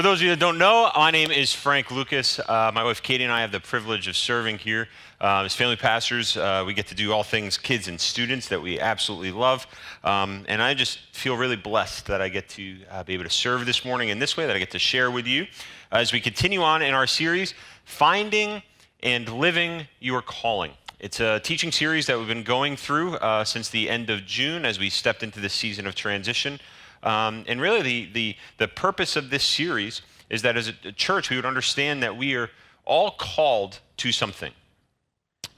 for those of you that don't know, my name is Frank Lucas. Uh, my wife Katie and I have the privilege of serving here uh, as family pastors. Uh, we get to do all things kids and students that we absolutely love. Um, and I just feel really blessed that I get to uh, be able to serve this morning in this way, that I get to share with you as we continue on in our series, Finding and Living Your Calling. It's a teaching series that we've been going through uh, since the end of June as we stepped into this season of transition. Um, and really, the, the, the purpose of this series is that as a church, we would understand that we are all called to something.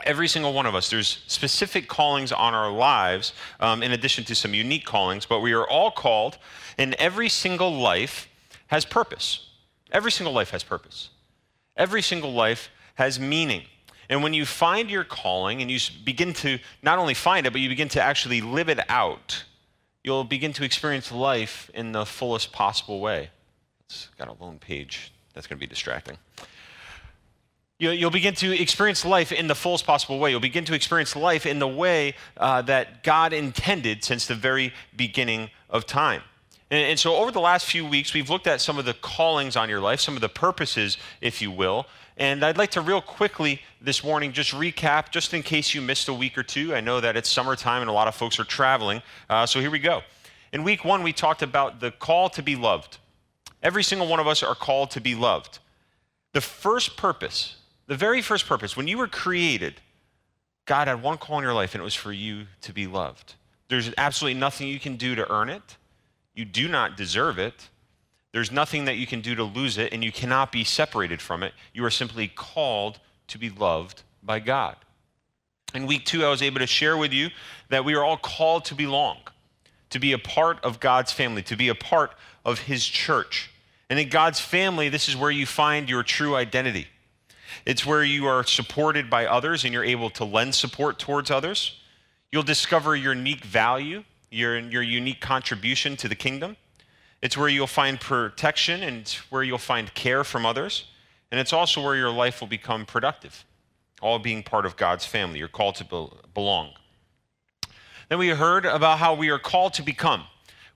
Every single one of us, there's specific callings on our lives, um, in addition to some unique callings, but we are all called, and every single life has purpose. Every single life has purpose. Every single life has meaning. And when you find your calling and you begin to not only find it, but you begin to actually live it out, you'll begin to experience life in the fullest possible way. It's got a lone page. That's going to be distracting. You'll begin to experience life in the fullest possible way. You'll begin to experience life in the way uh, that God intended since the very beginning of time. And, and so, over the last few weeks, we've looked at some of the callings on your life, some of the purposes, if you will. And I'd like to, real quickly this morning, just recap, just in case you missed a week or two. I know that it's summertime and a lot of folks are traveling. Uh, so, here we go. In week one, we talked about the call to be loved. Every single one of us are called to be loved. The first purpose, the very first purpose, when you were created, God had one call in your life, and it was for you to be loved. There's absolutely nothing you can do to earn it. You do not deserve it. There's nothing that you can do to lose it, and you cannot be separated from it. You are simply called to be loved by God. In week two, I was able to share with you that we are all called to belong, to be a part of God's family, to be a part of His church. And in God's family, this is where you find your true identity. It's where you are supported by others and you're able to lend support towards others. You'll discover your unique value, your, your unique contribution to the kingdom. It's where you'll find protection and where you'll find care from others. And it's also where your life will become productive, all being part of God's family. You're called to belong. Then we heard about how we are called to become.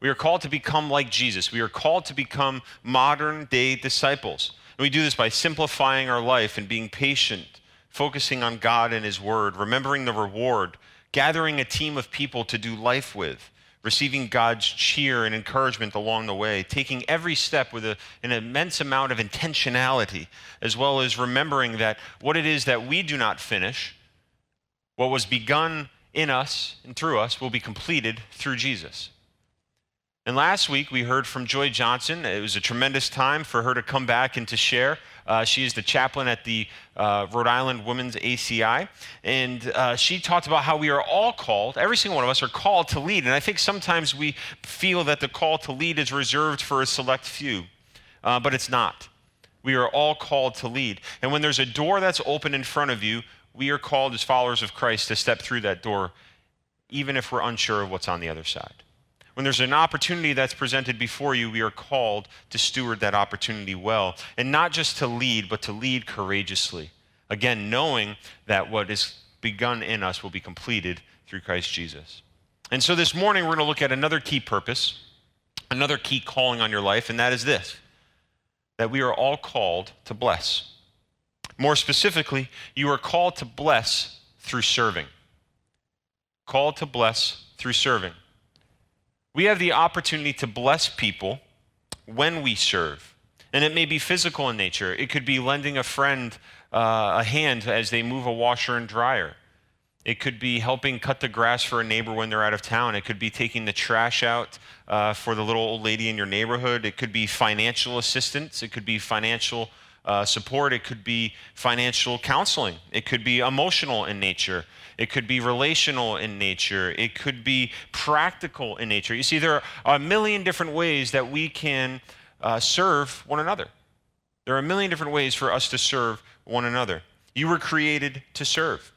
We are called to become like Jesus. We are called to become modern day disciples. And we do this by simplifying our life and being patient, focusing on God and His Word, remembering the reward, gathering a team of people to do life with, receiving God's cheer and encouragement along the way, taking every step with a, an immense amount of intentionality, as well as remembering that what it is that we do not finish, what was begun in us and through us, will be completed through Jesus. And last week we heard from Joy Johnson. It was a tremendous time for her to come back and to share. Uh, she is the chaplain at the uh, Rhode Island Women's ACI. And uh, she talked about how we are all called, every single one of us are called to lead. And I think sometimes we feel that the call to lead is reserved for a select few, uh, but it's not. We are all called to lead. And when there's a door that's open in front of you, we are called as followers of Christ to step through that door, even if we're unsure of what's on the other side. When there's an opportunity that's presented before you, we are called to steward that opportunity well. And not just to lead, but to lead courageously. Again, knowing that what is begun in us will be completed through Christ Jesus. And so this morning, we're going to look at another key purpose, another key calling on your life, and that is this that we are all called to bless. More specifically, you are called to bless through serving. Called to bless through serving. We have the opportunity to bless people when we serve. And it may be physical in nature. It could be lending a friend uh, a hand as they move a washer and dryer. It could be helping cut the grass for a neighbor when they're out of town. It could be taking the trash out uh, for the little old lady in your neighborhood. It could be financial assistance. It could be financial uh, support. It could be financial counseling. It could be emotional in nature. It could be relational in nature. It could be practical in nature. You see, there are a million different ways that we can uh, serve one another. There are a million different ways for us to serve one another. You were created to serve.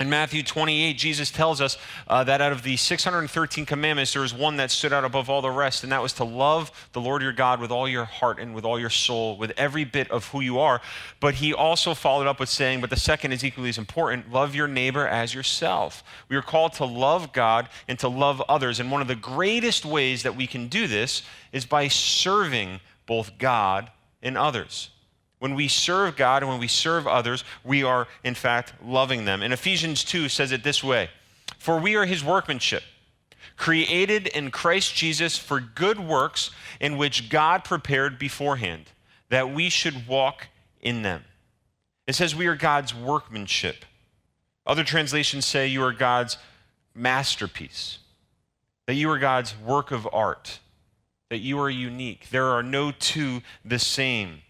In Matthew 28, Jesus tells us uh, that out of the 613 commandments, there was one that stood out above all the rest, and that was to love the Lord your God with all your heart and with all your soul, with every bit of who you are. But he also followed up with saying, but the second is equally as important love your neighbor as yourself. We are called to love God and to love others. And one of the greatest ways that we can do this is by serving both God and others. When we serve God and when we serve others, we are, in fact, loving them. And Ephesians 2 says it this way For we are his workmanship, created in Christ Jesus for good works in which God prepared beforehand, that we should walk in them. It says we are God's workmanship. Other translations say you are God's masterpiece, that you are God's work of art, that you are unique. There are no two the same.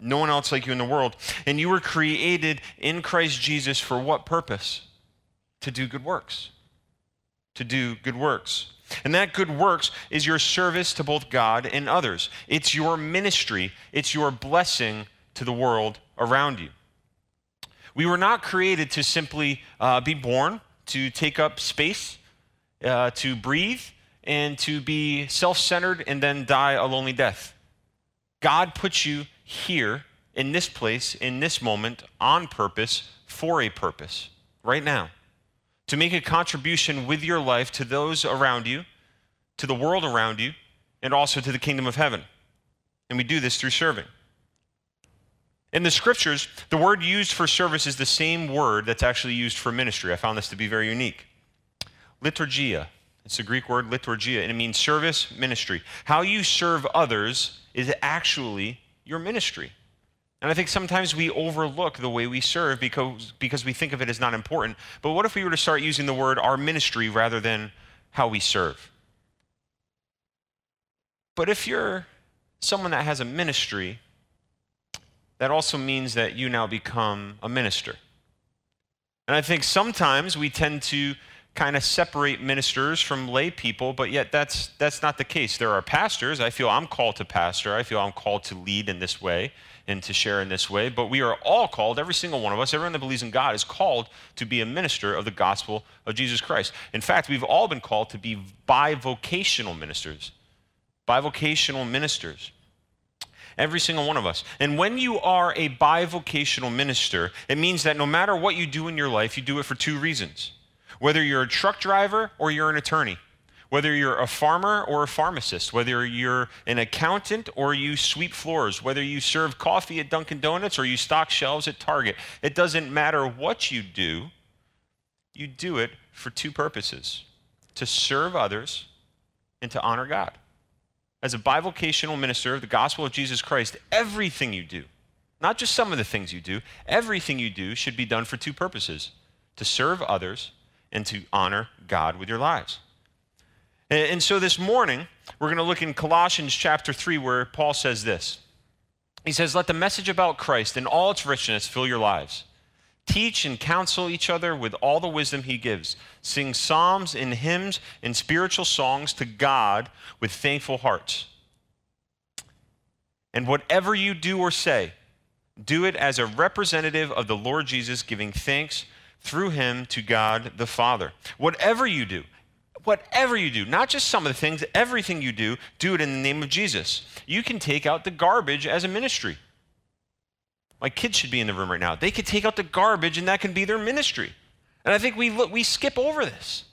No one else like you in the world. And you were created in Christ Jesus for what purpose? To do good works. To do good works. And that good works is your service to both God and others. It's your ministry, it's your blessing to the world around you. We were not created to simply uh, be born, to take up space, uh, to breathe, and to be self centered and then die a lonely death. God puts you here in this place, in this moment, on purpose, for a purpose, right now. To make a contribution with your life to those around you, to the world around you, and also to the kingdom of heaven. And we do this through serving. In the scriptures, the word used for service is the same word that's actually used for ministry. I found this to be very unique. Liturgia. It's the Greek word liturgia, and it means service, ministry. How you serve others is actually your ministry. And I think sometimes we overlook the way we serve because, because we think of it as not important. But what if we were to start using the word our ministry rather than how we serve? But if you're someone that has a ministry, that also means that you now become a minister. And I think sometimes we tend to kind of separate ministers from lay people, but yet that's, that's not the case. There are pastors. I feel I'm called to pastor. I feel I'm called to lead in this way and to share in this way. But we are all called, every single one of us, everyone that believes in God is called to be a minister of the gospel of Jesus Christ. In fact, we've all been called to be bivocational ministers. Bivocational ministers. Every single one of us. And when you are a bivocational minister, it means that no matter what you do in your life, you do it for two reasons whether you're a truck driver or you're an attorney, whether you're a farmer or a pharmacist, whether you're an accountant or you sweep floors, whether you serve coffee at Dunkin' Donuts or you stock shelves at Target, it doesn't matter what you do, you do it for two purposes to serve others and to honor God. As a bivocational minister of the gospel of Jesus Christ, everything you do, not just some of the things you do, everything you do should be done for two purposes to serve others and to honor God with your lives. And, so this morning, we're going to look in Colossians chapter 3, where Paul says this. He says, Let the message about Christ in all its richness fill your lives. Teach and counsel each other with all the wisdom he gives. Sing psalms and hymns and spiritual songs to God with thankful hearts. And whatever you do or say, do it as a representative of the Lord Jesus, giving thanks through him to God the Father. Whatever you do, whatever you do, not just some of the things, everything you do, do it in the name of Jesus. You can take out the garbage as a ministry. My kids should be in the room right now. They could take out the garbage and that can be their ministry. And I think we, look, we skip over this.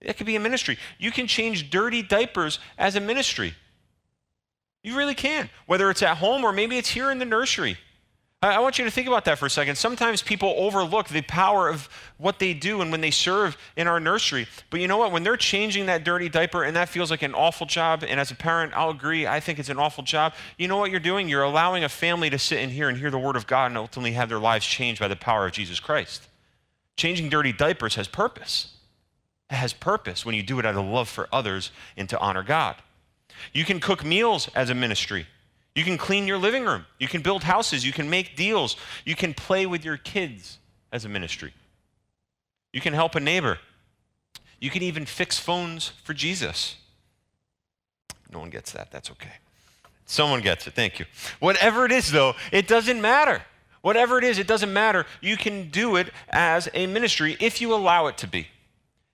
It could be a ministry. You can change dirty diapers as a ministry. You really can, whether it's at home or maybe it's here in the nursery. I want you to think about that for a second. Sometimes people overlook the power of what they do and when they serve in our nursery. But you know what? When they're changing that dirty diaper and that feels like an awful job, and as a parent, I'll agree, I think it's an awful job. You know what you're doing? You're allowing a family to sit in here and hear the word of God and ultimately have their lives changed by the power of Jesus Christ. Changing dirty diapers has purpose. It has purpose when you do it out of love for others and to honor God. You can cook meals as a ministry. You can clean your living room. You can build houses. You can make deals. You can play with your kids as a ministry. You can help a neighbor. You can even fix phones for Jesus. No one gets that. That's okay. Someone gets it. Thank you. Whatever it is, though, it doesn't matter. Whatever it is, it doesn't matter. You can do it as a ministry if you allow it to be.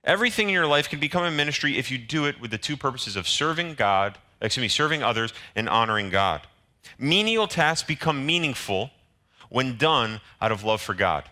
Everything in your life can become a ministry if you do it with the two purposes of serving God, excuse me, serving others and honoring God. Menial tasks become meaningful when done out of love for God.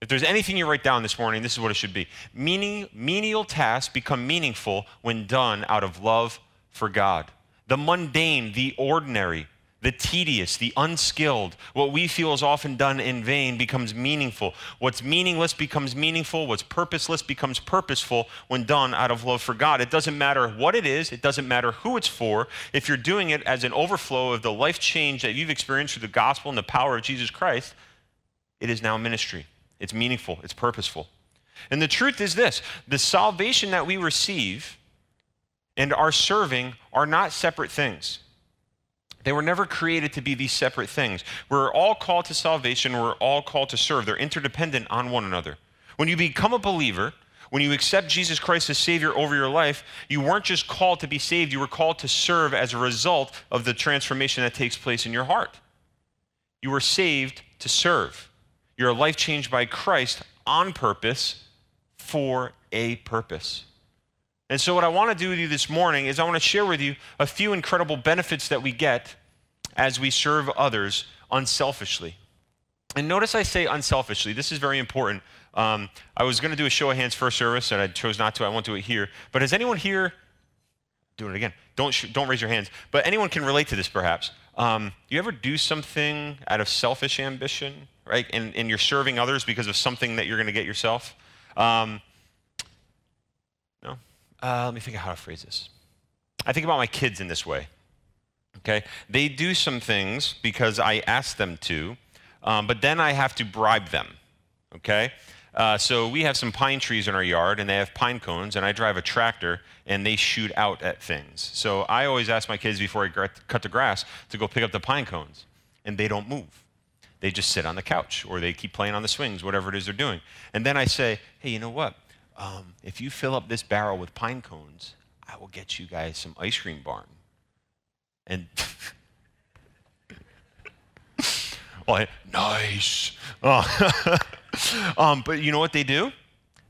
If there's anything you write down this morning, this is what it should be. Meaning, menial tasks become meaningful when done out of love for God. The mundane, the ordinary, the tedious, the unskilled, what we feel is often done in vain becomes meaningful. What's meaningless becomes meaningful. What's purposeless becomes purposeful when done out of love for God. It doesn't matter what it is, it doesn't matter who it's for. If you're doing it as an overflow of the life change that you've experienced through the gospel and the power of Jesus Christ, it is now ministry. It's meaningful, it's purposeful. And the truth is this the salvation that we receive and our serving are not separate things. They were never created to be these separate things. We're all called to salvation, we're all called to serve. They're interdependent on one another. When you become a believer, when you accept Jesus Christ as Savior over your life, you weren't just called to be saved, you were called to serve as a result of the transformation that takes place in your heart. You were saved to serve. You're a life changed by Christ on purpose for a purpose. And so, what I want to do with you this morning is I want to share with you a few incredible benefits that we get as we serve others unselfishly. And notice I say unselfishly. This is very important. Um, I was going to do a show of hands first service, and I chose not to. I won't do it here. But has anyone here, doing it again, don't, sh- don't raise your hands, but anyone can relate to this perhaps. Um, you ever do something out of selfish ambition, right? And, and you're serving others because of something that you're going to get yourself? Um, uh, let me think of how to phrase this. I think about my kids in this way. Okay? They do some things because I ask them to, um, but then I have to bribe them. Okay? Uh, so we have some pine trees in our yard, and they have pine cones, and I drive a tractor, and they shoot out at things. So I always ask my kids before I cut the grass to go pick up the pine cones, and they don't move. They just sit on the couch, or they keep playing on the swings, whatever it is they're doing. And then I say, hey, you know what? Um, if you fill up this barrel with pine cones, I will get you guys some ice cream barn. And well, nice. Oh. um, but you know what they do?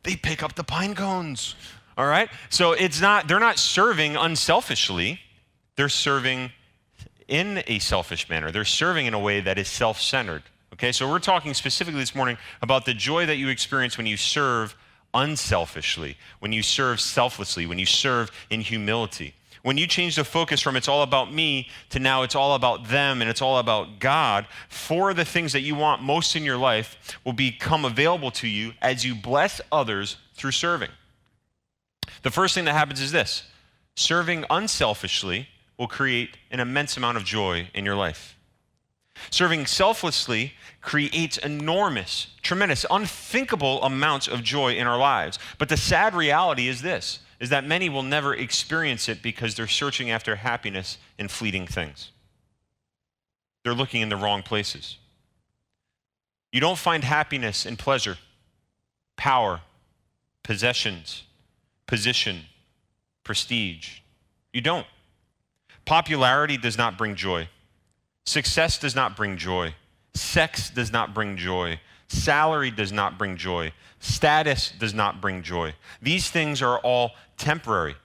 They pick up the pine cones. All right? So it's not, they're not serving unselfishly. They're serving in a selfish manner. They're serving in a way that is self centered. Okay? So we're talking specifically this morning about the joy that you experience when you serve unselfishly, when you serve selflessly, when you serve in humility. When you change the focus from it's all about me to now it's all about them and it's all about God, for the things that you want most in your life will become available to you as you bless others through serving. The first thing that happens is this serving unselfishly will create an immense amount of joy in your life. Serving selflessly creates enormous, tremendous, unthinkable amounts of joy in our lives. But the sad reality is this is that many will never experience it because they're searching after happiness in fleeting things. They're looking in the wrong places. You don't find happiness in pleasure, power, possessions, position, prestige. You don't. Popularity does not bring joy. Success does not bring joy. Sex does not bring joy. Salary does not bring joy. Status does not bring joy. These things are all temporary.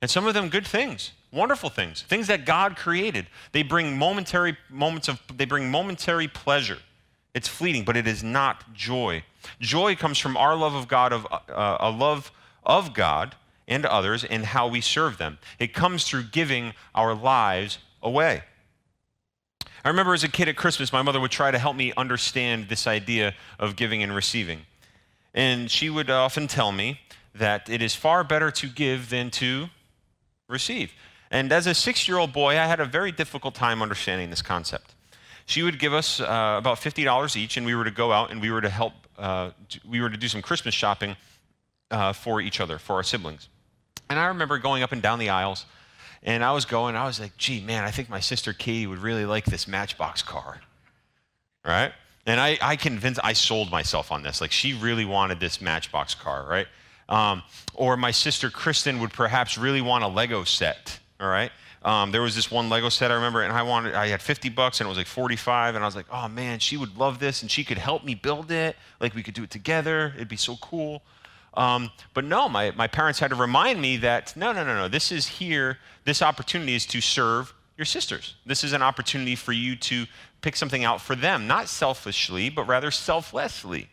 And some of them good things, wonderful things, things that God created. They bring momentary moments of they bring momentary pleasure. It's fleeting, but it is not joy. Joy comes from our love of God of uh, a love of God and others and how we serve them. It comes through giving our lives away. I remember as a kid at Christmas, my mother would try to help me understand this idea of giving and receiving. And she would often tell me that it is far better to give than to receive. And as a six year old boy, I had a very difficult time understanding this concept. She would give us uh, about $50 each, and we were to go out and we were to help, uh, we were to do some Christmas shopping uh, for each other, for our siblings. And I remember going up and down the aisles and I was going, I was like, gee, man, I think my sister Katie would really like this Matchbox car. Right? And I, I convinced, I sold myself on this. Like, she really wanted this Matchbox car, right? Um, or my sister Kristen would perhaps really want a Lego set, all right? Um, there was this one Lego set I remember, and I wanted, I had 50 bucks, and it was like 45, and I was like, oh man, she would love this, and she could help me build it. Like, we could do it together. It'd be so cool. Um, but no, my, my parents had to remind me that no, no, no, no, this is here, this opportunity is to serve your sisters. This is an opportunity for you to pick something out for them, not selfishly, but rather selflessly.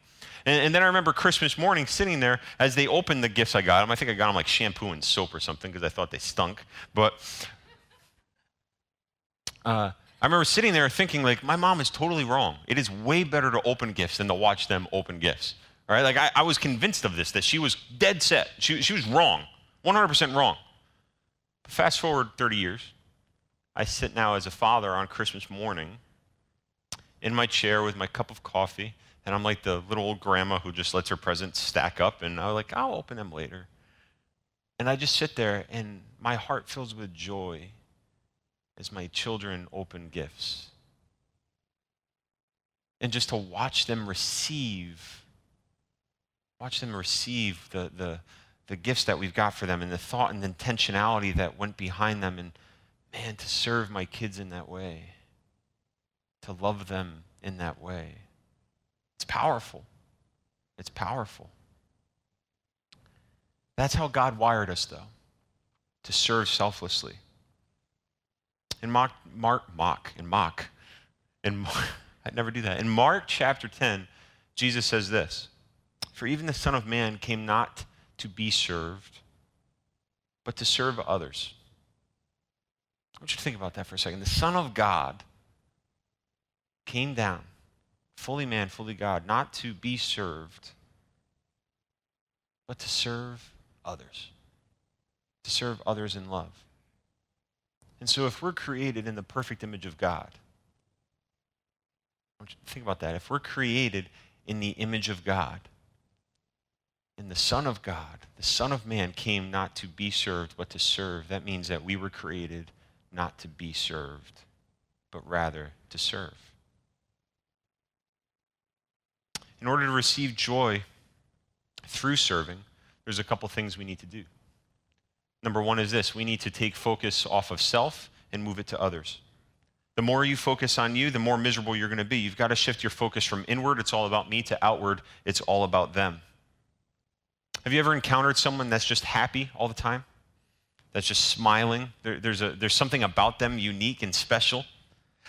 And, and, then I remember Christmas morning sitting there as they opened the gifts I got them. I think I got them like shampoo and soap or something because I thought they stunk. But uh, I remember sitting there thinking, like, my mom is totally wrong. It is way better to open gifts than to watch them open gifts. All right? Like, I, I was convinced of this, that she was dead set. She, she was wrong, 100% wrong. But fast forward 30 years. I sit now as a father on Christmas morning in my chair with my cup of coffee, and I'm like the little old grandma who just lets her presents stack up, and I'm like, I'll open them later. And I just sit there, and my heart fills with joy as my children open gifts. And just to watch them receive, watch them receive the, the, the gifts that we've got for them and the thought and the intentionality that went behind them. And man, to serve my kids in that way, to love them in that way. It's powerful. It's powerful. That's how God wired us, though, to serve selflessly in Mark, Mark, Mark, in Mark, in I'd never do that. In Mark chapter 10, Jesus says this For even the Son of Man came not to be served, but to serve others. I want you to think about that for a second. The Son of God came down, fully man, fully God, not to be served, but to serve others, to serve others in love. And so, if we're created in the perfect image of God, think about that. If we're created in the image of God, in the Son of God, the Son of Man came not to be served, but to serve. That means that we were created not to be served, but rather to serve. In order to receive joy through serving, there's a couple things we need to do. Number one is this we need to take focus off of self and move it to others. The more you focus on you, the more miserable you're going to be. You've got to shift your focus from inward, it's all about me, to outward, it's all about them. Have you ever encountered someone that's just happy all the time? That's just smiling? There, there's, a, there's something about them unique and special.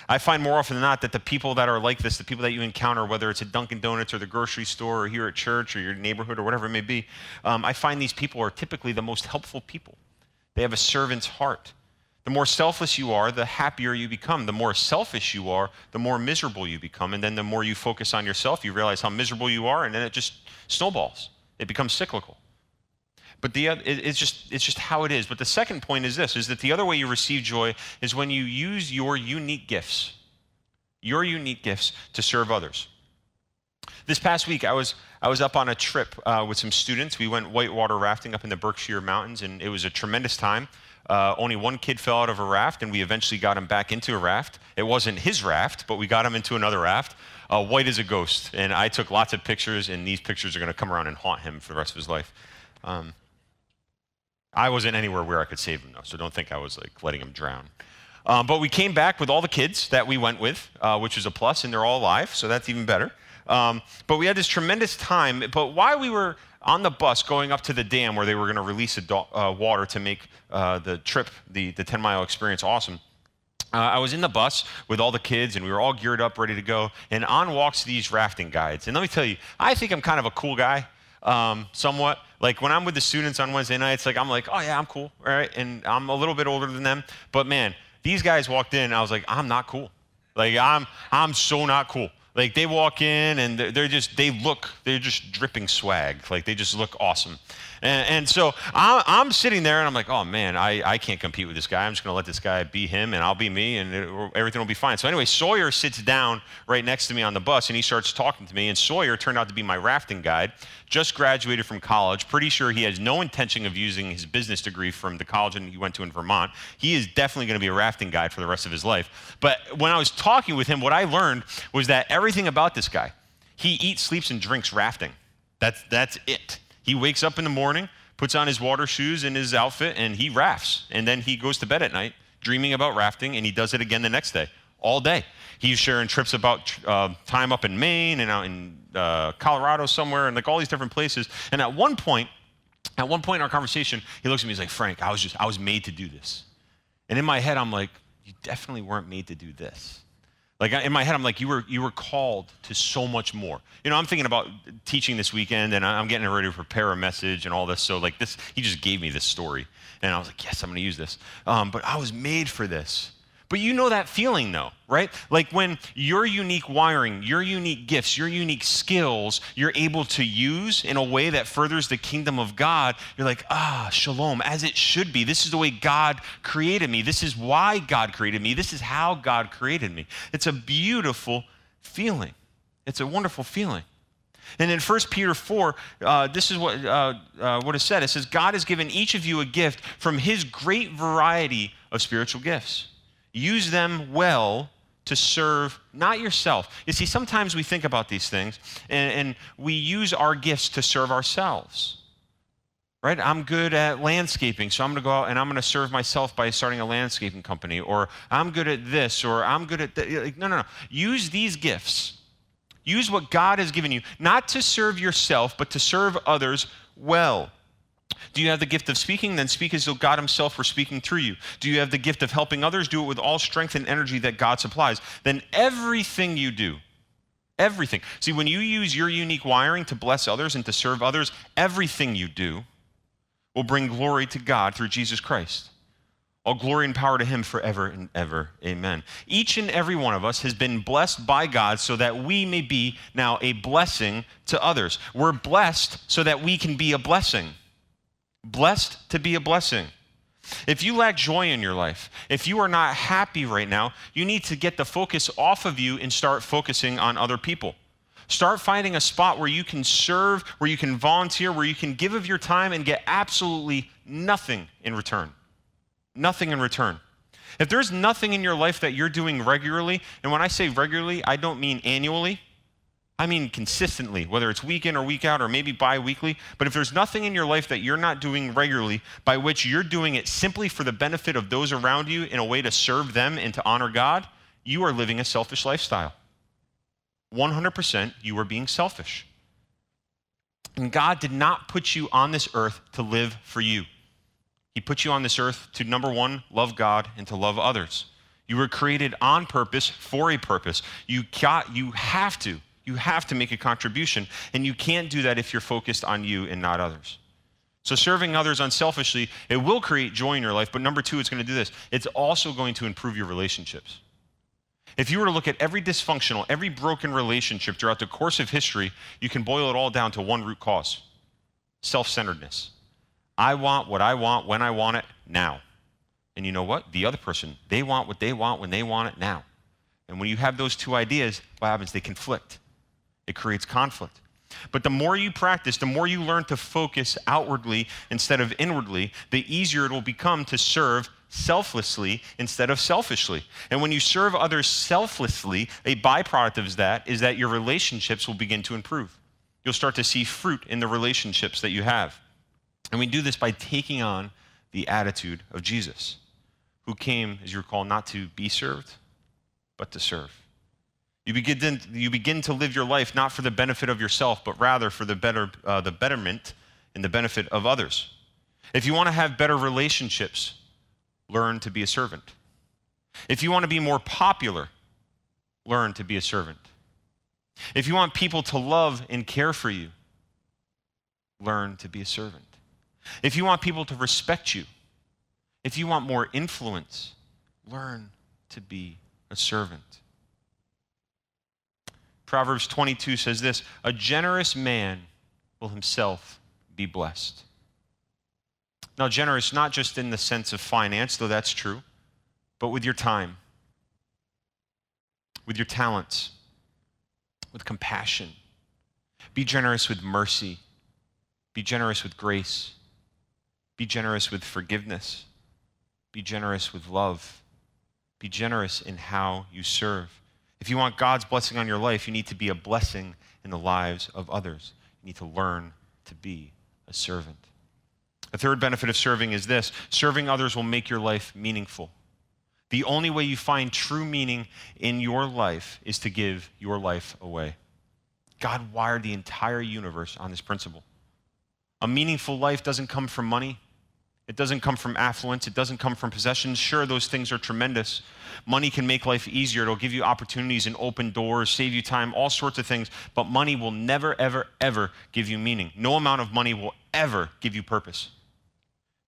I find more often than not that the people that are like this, the people that you encounter, whether it's at Dunkin' Donuts or the grocery store or here at church or your neighborhood or whatever it may be, um, I find these people are typically the most helpful people. They have a servant's heart. The more selfless you are, the happier you become. The more selfish you are, the more miserable you become. And then the more you focus on yourself, you realize how miserable you are, and then it just snowballs. It becomes cyclical. But the, it's, just, it's just how it is. But the second point is this, is that the other way you receive joy is when you use your unique gifts, your unique gifts to serve others. This past week, I was, I was up on a trip uh, with some students. We went whitewater rafting up in the Berkshire Mountains, and it was a tremendous time. Uh, only one kid fell out of a raft, and we eventually got him back into a raft. It wasn't his raft, but we got him into another raft, uh, white as a ghost. And I took lots of pictures, and these pictures are going to come around and haunt him for the rest of his life. Um, I wasn't anywhere where I could save him, though, so don't think I was like letting him drown. Um, but we came back with all the kids that we went with, uh, which was a plus, and they're all alive, so that's even better. Um, but we had this tremendous time. But while we were on the bus going up to the dam where they were going to release the uh, water to make uh, the trip, the, the 10 mile experience, awesome. Uh, I was in the bus with all the kids, and we were all geared up, ready to go. And on walks these rafting guides. And let me tell you, I think I'm kind of a cool guy, um, somewhat. Like when I'm with the students on Wednesday nights, like I'm like, oh yeah, I'm cool, right? And I'm a little bit older than them, but man, these guys walked in, I was like, I'm not cool. Like I'm, I'm so not cool. Like they walk in and they're just, they look, they're just dripping swag. Like they just look awesome. And, and so I'm, I'm, sitting there and I'm like, oh man, I, I can't compete with this guy. I'm just going to let this guy be him and I'll be me and it, everything will be fine. So anyway, Sawyer sits down right next to me on the bus and he starts talking to me. And Sawyer turned out to be my rafting guide, just graduated from college. Pretty sure he has no intention of using his business degree from the college he went to in Vermont. He is definitely going to be a rafting guide for the rest of his life. But when I was talking with him, what I learned was that everything about this guy, he eats, sleeps, and drinks rafting. That's, that's it. He wakes up in the morning, puts on his water shoes and his outfit, and he rafts. And then he goes to bed at night dreaming about rafting, and he does it again the next day, all day. He's sharing trips about uh, time up in Maine and out in uh, Colorado somewhere, and like all these different places. And at one point, at one point in our conversation, he looks at me. He's like, "Frank, I was just, I was made to do this." And in my head, I'm like, "You definitely weren't made to do this." Like in my head, I'm like, you were, you were called to so much more. You know, I'm thinking about teaching this weekend and I'm getting ready to prepare a message and all this. So, like, this, he just gave me this story. And I was like, yes, I'm going to use this. Um, but I was made for this. But you know that feeling though, right? Like when your unique wiring, your unique gifts, your unique skills, you're able to use in a way that furthers the kingdom of God, you're like, ah, shalom, as it should be. This is the way God created me. This is why God created me. This is how God created me. It's a beautiful feeling. It's a wonderful feeling. And in 1 Peter 4, uh, this is what, uh, uh, what is said. It says, God has given each of you a gift from his great variety of spiritual gifts. Use them well to serve not yourself. You see, sometimes we think about these things and, and, we use our gifts to serve ourselves. Right? I'm good at landscaping, so I'm going to go out and I'm going to serve myself by starting a landscaping company. Or I'm good at this, or I'm good at that. No, no, no. Use these gifts. Use what God has given you, not to serve yourself, but to serve others well. Do you have the gift of speaking? Then speak as though God Himself were speaking through you. Do you have the gift of helping others? Do it with all strength and energy that God supplies. Then everything you do, everything. See, when you use your unique wiring to bless others and to serve others, everything you do will bring glory to God through Jesus Christ. All glory and power to him forever and ever. Amen. Each and every one of us has been blessed by God so that we may be now a blessing to others. We're blessed so that we can be a blessing. Blessed to be a blessing. If you lack joy in your life, if you are not happy right now, you need to get the focus off of you and start focusing on other people. Start finding a spot where you can serve, where you can volunteer, where you can give of your time and get absolutely nothing in return. Nothing in return. If there's nothing in your life that you're doing regularly, and when I say regularly, I don't mean annually, I mean consistently, whether it's week in or week out or maybe bi weekly. But if there's nothing in your life that you're not doing regularly, by which you're doing it simply for the benefit of those around you in a way to serve them and to honor God, you are living a selfish lifestyle. 100% you are being selfish. And God did not put you on this earth to live for you. He put you on this earth to, number one, love God and to love others. You were created on purpose for a purpose. You, got, you have to you have to make a contribution, and you can't do that if you're focused on you and not others. So, serving others unselfishly, it will create joy in your life, but number two, it's going to do this it's also going to improve your relationships. If you were to look at every dysfunctional, every broken relationship throughout the course of history, you can boil it all down to one root cause self centeredness. I want what I want when I want it now. And you know what? The other person, they want what they want when they want it now. And when you have those two ideas, what happens? They conflict. It creates conflict. But the more you practice, the more you learn to focus outwardly instead of inwardly, the easier it will become to serve selflessly instead of selfishly. And when you serve others selflessly, a byproduct of that is that your relationships will begin to improve. You'll start to see fruit in the relationships that you have. And we do this by taking on the attitude of Jesus, who came, as you recall, not to be served, but to serve. You begin, you begin to live your life not for the benefit of yourself, but rather for the, better, uh, the betterment and the benefit of others. If you want to have better relationships, learn to be a servant. If you want to be more popular, learn to be a servant. If you want people to love and care for you, learn to be a servant. If you want people to respect you, if you want more influence, learn to be a servant. Proverbs 22 says this A generous man will himself be blessed. Now, generous not just in the sense of finance, though that's true, but with your time, with your talents, with compassion. Be generous with mercy. Be generous with grace. Be generous with forgiveness. Be generous with love. Be generous in how you serve. If you want God's blessing on your life, you need to be a blessing in the lives of others. You need to learn to be a servant. The third benefit of serving is this serving others will make your life meaningful. The only way you find true meaning in your life is to give your life away. God wired the entire universe on this principle. A meaningful life doesn't come from money, it doesn't come from affluence. It doesn't come from possessions. Sure, those things are tremendous. Money can make life easier. It'll give you opportunities and open doors, save you time, all sorts of things. But money will never, ever, ever give you meaning. No amount of money will ever give you purpose.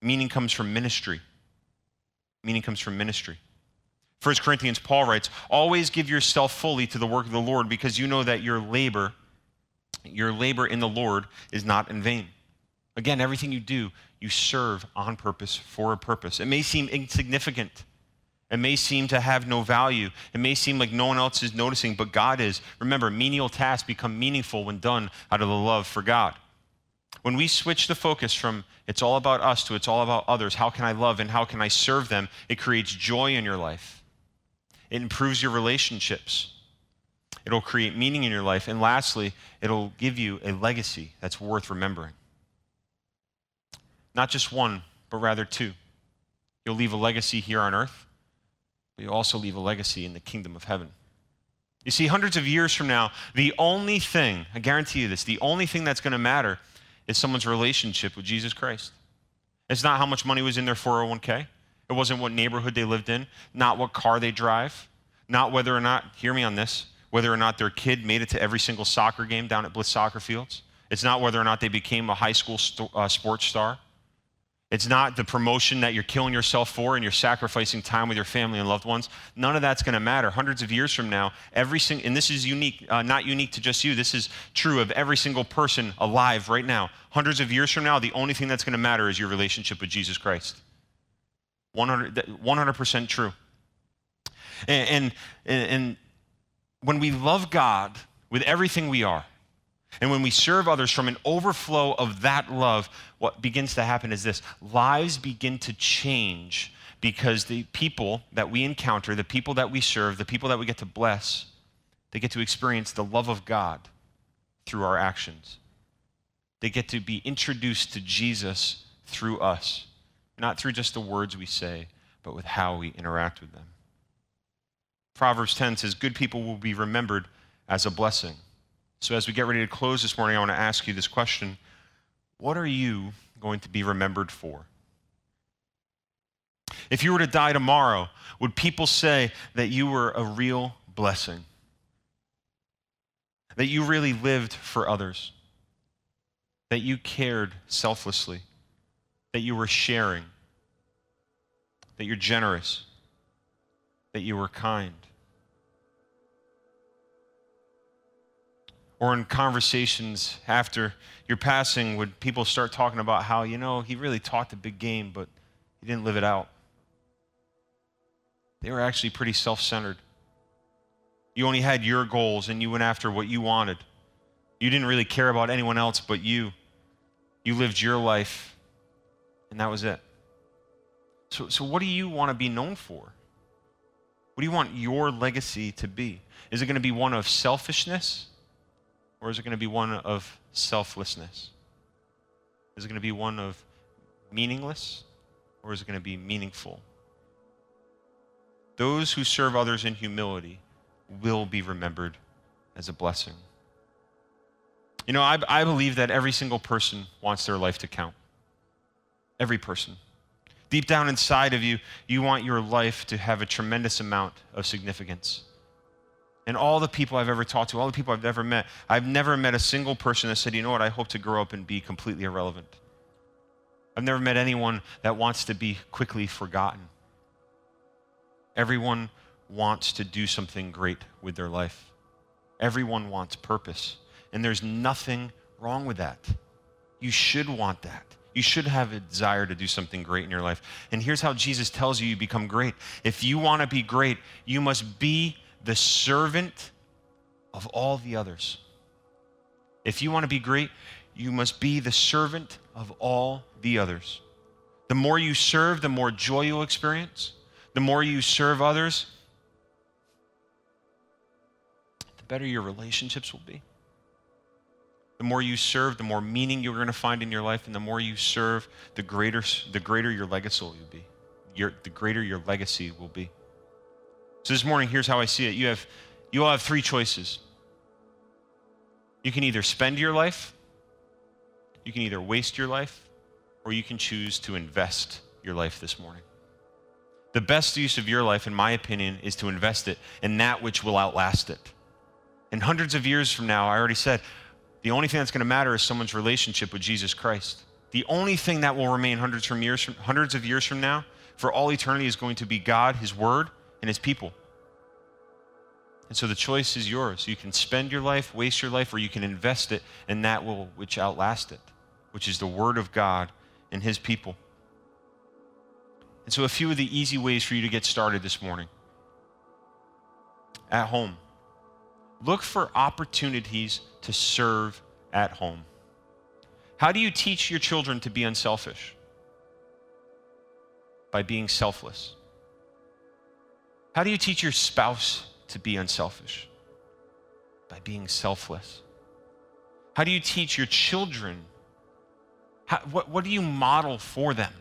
Meaning comes from ministry. Meaning comes from ministry. 1 Corinthians, Paul writes, Always give yourself fully to the work of the Lord because you know that your labor, your labor in the Lord is not in vain. Again, everything you do, you serve on purpose for a purpose. It may seem insignificant. It may seem to have no value. It may seem like no one else is noticing, but God is. Remember, menial tasks become meaningful when done out of the love for God. When we switch the focus from it's all about us to it's all about others, how can I love and how can I serve them, it creates joy in your life. It improves your relationships. It'll create meaning in your life. And lastly, it'll give you a legacy that's worth remembering. Not just one, but rather two. You'll leave a legacy here on earth, but you'll also leave a legacy in the kingdom of heaven. You see, hundreds of years from now, the only thing, I guarantee you this, the only thing that's going to matter is someone's relationship with Jesus Christ. It's not how much money was in their 401k. It wasn't what neighborhood they lived in, not what car they drive, not whether or not, hear me on this, whether or not their kid made it to every single soccer game down at Bliss Soccer Fields. It's not whether or not they became a high school st- uh, sports star. It's not the promotion that you're killing yourself for and you're sacrificing time with your family and loved ones. None of that's going to matter. Hundreds of years from now, every single, and this is unique, uh, not unique to just you. This is true of every single person alive right now. Hundreds of years from now, the only thing that's going to matter is your relationship with Jesus Christ. 100, 100% true. And, and, and when we love God with everything we are, and when we serve others from an overflow of that love, what begins to happen is this lives begin to change because the people that we encounter, the people that we serve, the people that we get to bless, they get to experience the love of God through our actions. They get to be introduced to Jesus through us not through just the words we say, but with how we interact with them. Proverbs 10 says, Good people will be remembered as a blessing. So, as we get ready to close this morning, I want to ask you this question What are you going to be remembered for? If you were to die tomorrow, would people say that you were a real blessing? That you really lived for others? That you cared selflessly? that you were sharing, that you're generous, that you were kind. Or in conversations after your passing, would people start talking about how, you know, he really taught the big game, but he didn't live it out? They were actually pretty self centered. You only had your goals and you went after what you wanted. You didn't really care about anyone else but you. You lived your life and that was it. So, so what do you want to be known for? What do you want your legacy to be? Is it going to be one of selfishness or is it going to be one of selflessness? Is it going to be one of meaningless or is it going to be meaningful? Those who serve others in humility will be remembered as a blessing. You know, I, I believe that every single person wants their life to count. Every person. Deep down inside of you, you want your life to have a tremendous amount of significance. And all the people I've ever talked to, all the people I've ever met, I've never met a single person that said, you know what, I hope to grow up and be completely irrelevant. I've never met anyone that wants to be quickly forgotten. Everyone wants to do something great with their life. Everyone wants purpose. And there's nothing wrong with that. You should want that. You should have a desire to do something great in your life. And here's how Jesus tells you you become great. If you want to be great, you must be the servant of all the others. If you want to be great, you must be the servant of all the others. The more you serve, the more joy you'll experience. The more you serve others, the better your relationships will be. The more you serve, the more meaning you're going to find in your life, and the more you serve, the greater, the greater your legacy will be. Your, the greater your legacy will be. So this morning, here's how I see it. You have, you all have three choices. You can either spend your life, you can either waste your life, or you can choose to invest your life this morning. The best use of your life, in my opinion, is to invest it in that which will outlast it. And hundreds of years from now, I already said, the only thing that's going to matter is someone's relationship with Jesus Christ. The only thing that will remain hundreds, from years from, hundreds of years from now for all eternity is going to be God, His Word, and his people. And so the choice is yours. You can spend your life, waste your life, or you can invest it in that will which outlast it, which is the word of God and his people. And so a few of the easy ways for you to get started this morning. At home. Look for opportunities to serve at home. How do you teach your children to be unselfish? By being selfless. How do you teach your spouse to be unselfish? By being selfless. How do you teach your children? How, what, what do you model for them?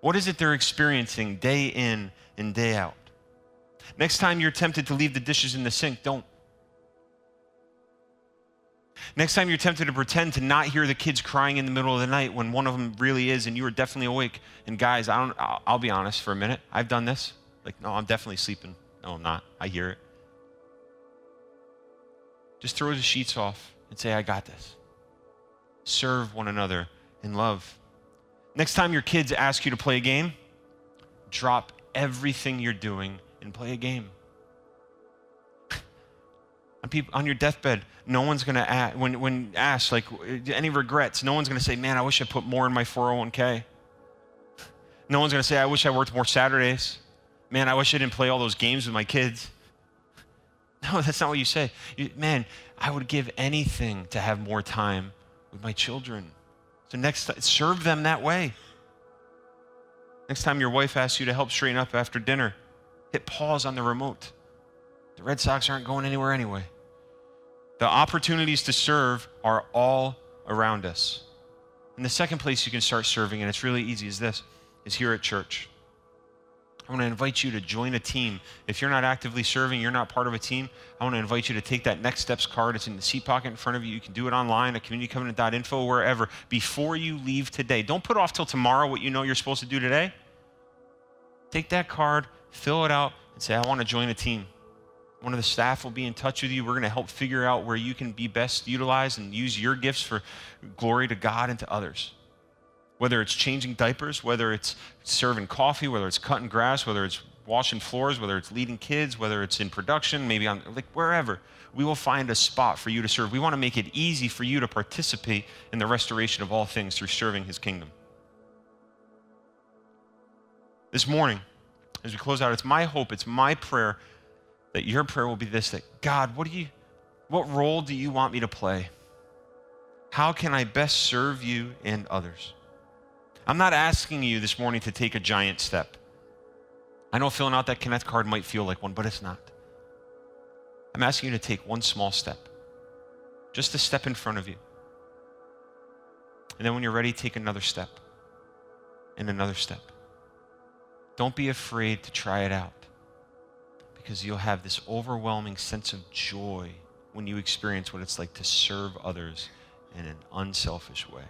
What is it they're experiencing day in and day out? Next time you're tempted to leave the dishes in the sink, don't. Next time you're tempted to pretend to not hear the kids crying in the middle of the night when one of them really is and you are definitely awake. And guys, I don't, I'll, I'll be honest for a minute. I've done this. Like, no, I'm definitely sleeping. No, I'm not. I hear it. Just throw the sheets off and say, I got this. Serve one another in love. Next time your kids ask you to play a game, drop everything you're doing and play a game. on, people, on your deathbed, no one's going to ask, when, when asked, like, any regrets, no one's going to say, man, I wish I put more in my 401k. No one's going to say, I wish I worked more Saturdays. Man, I wish I didn't play all those games with my kids. No, that's not what you say. You, man, I would give anything to have more time with my children. So next, serve them that way. Next time your wife asks you to help straighten up after dinner, hit pause on the remote. The Red Sox aren't going anywhere anyway. The opportunities to serve are all around us. And the second place you can start serving, and it's really easy, is this, is here at church. I want to invite you to join a team. If you're not actively serving, you're not part of a team, I want to invite you to take that next steps card. It's in the seat pocket in front of you. You can do it online at communitycovenant.info, wherever, before you leave today. Don't put off till tomorrow what you know you're supposed to do today. Take that card, fill it out, and say, I want to join a team. One of the staff will be in touch with you. We're going to help figure out where you can be best utilized and use your gifts for glory to God and to others whether it's changing diapers, whether it's serving coffee, whether it's cutting grass, whether it's washing floors, whether it's leading kids, whether it's in production, maybe on like wherever, we will find a spot for you to serve. We want to make it easy for you to participate in the restoration of all things through serving his kingdom. This morning, as we close out, it's my hope, it's my prayer that your prayer will be this that God, what do you what role do you want me to play? How can I best serve you and others? I'm not asking you this morning to take a giant step. I know filling out that Connect card might feel like one, but it's not. I'm asking you to take one small step, just a step in front of you. And then when you're ready, take another step and another step. Don't be afraid to try it out because you'll have this overwhelming sense of joy when you experience what it's like to serve others in an unselfish way.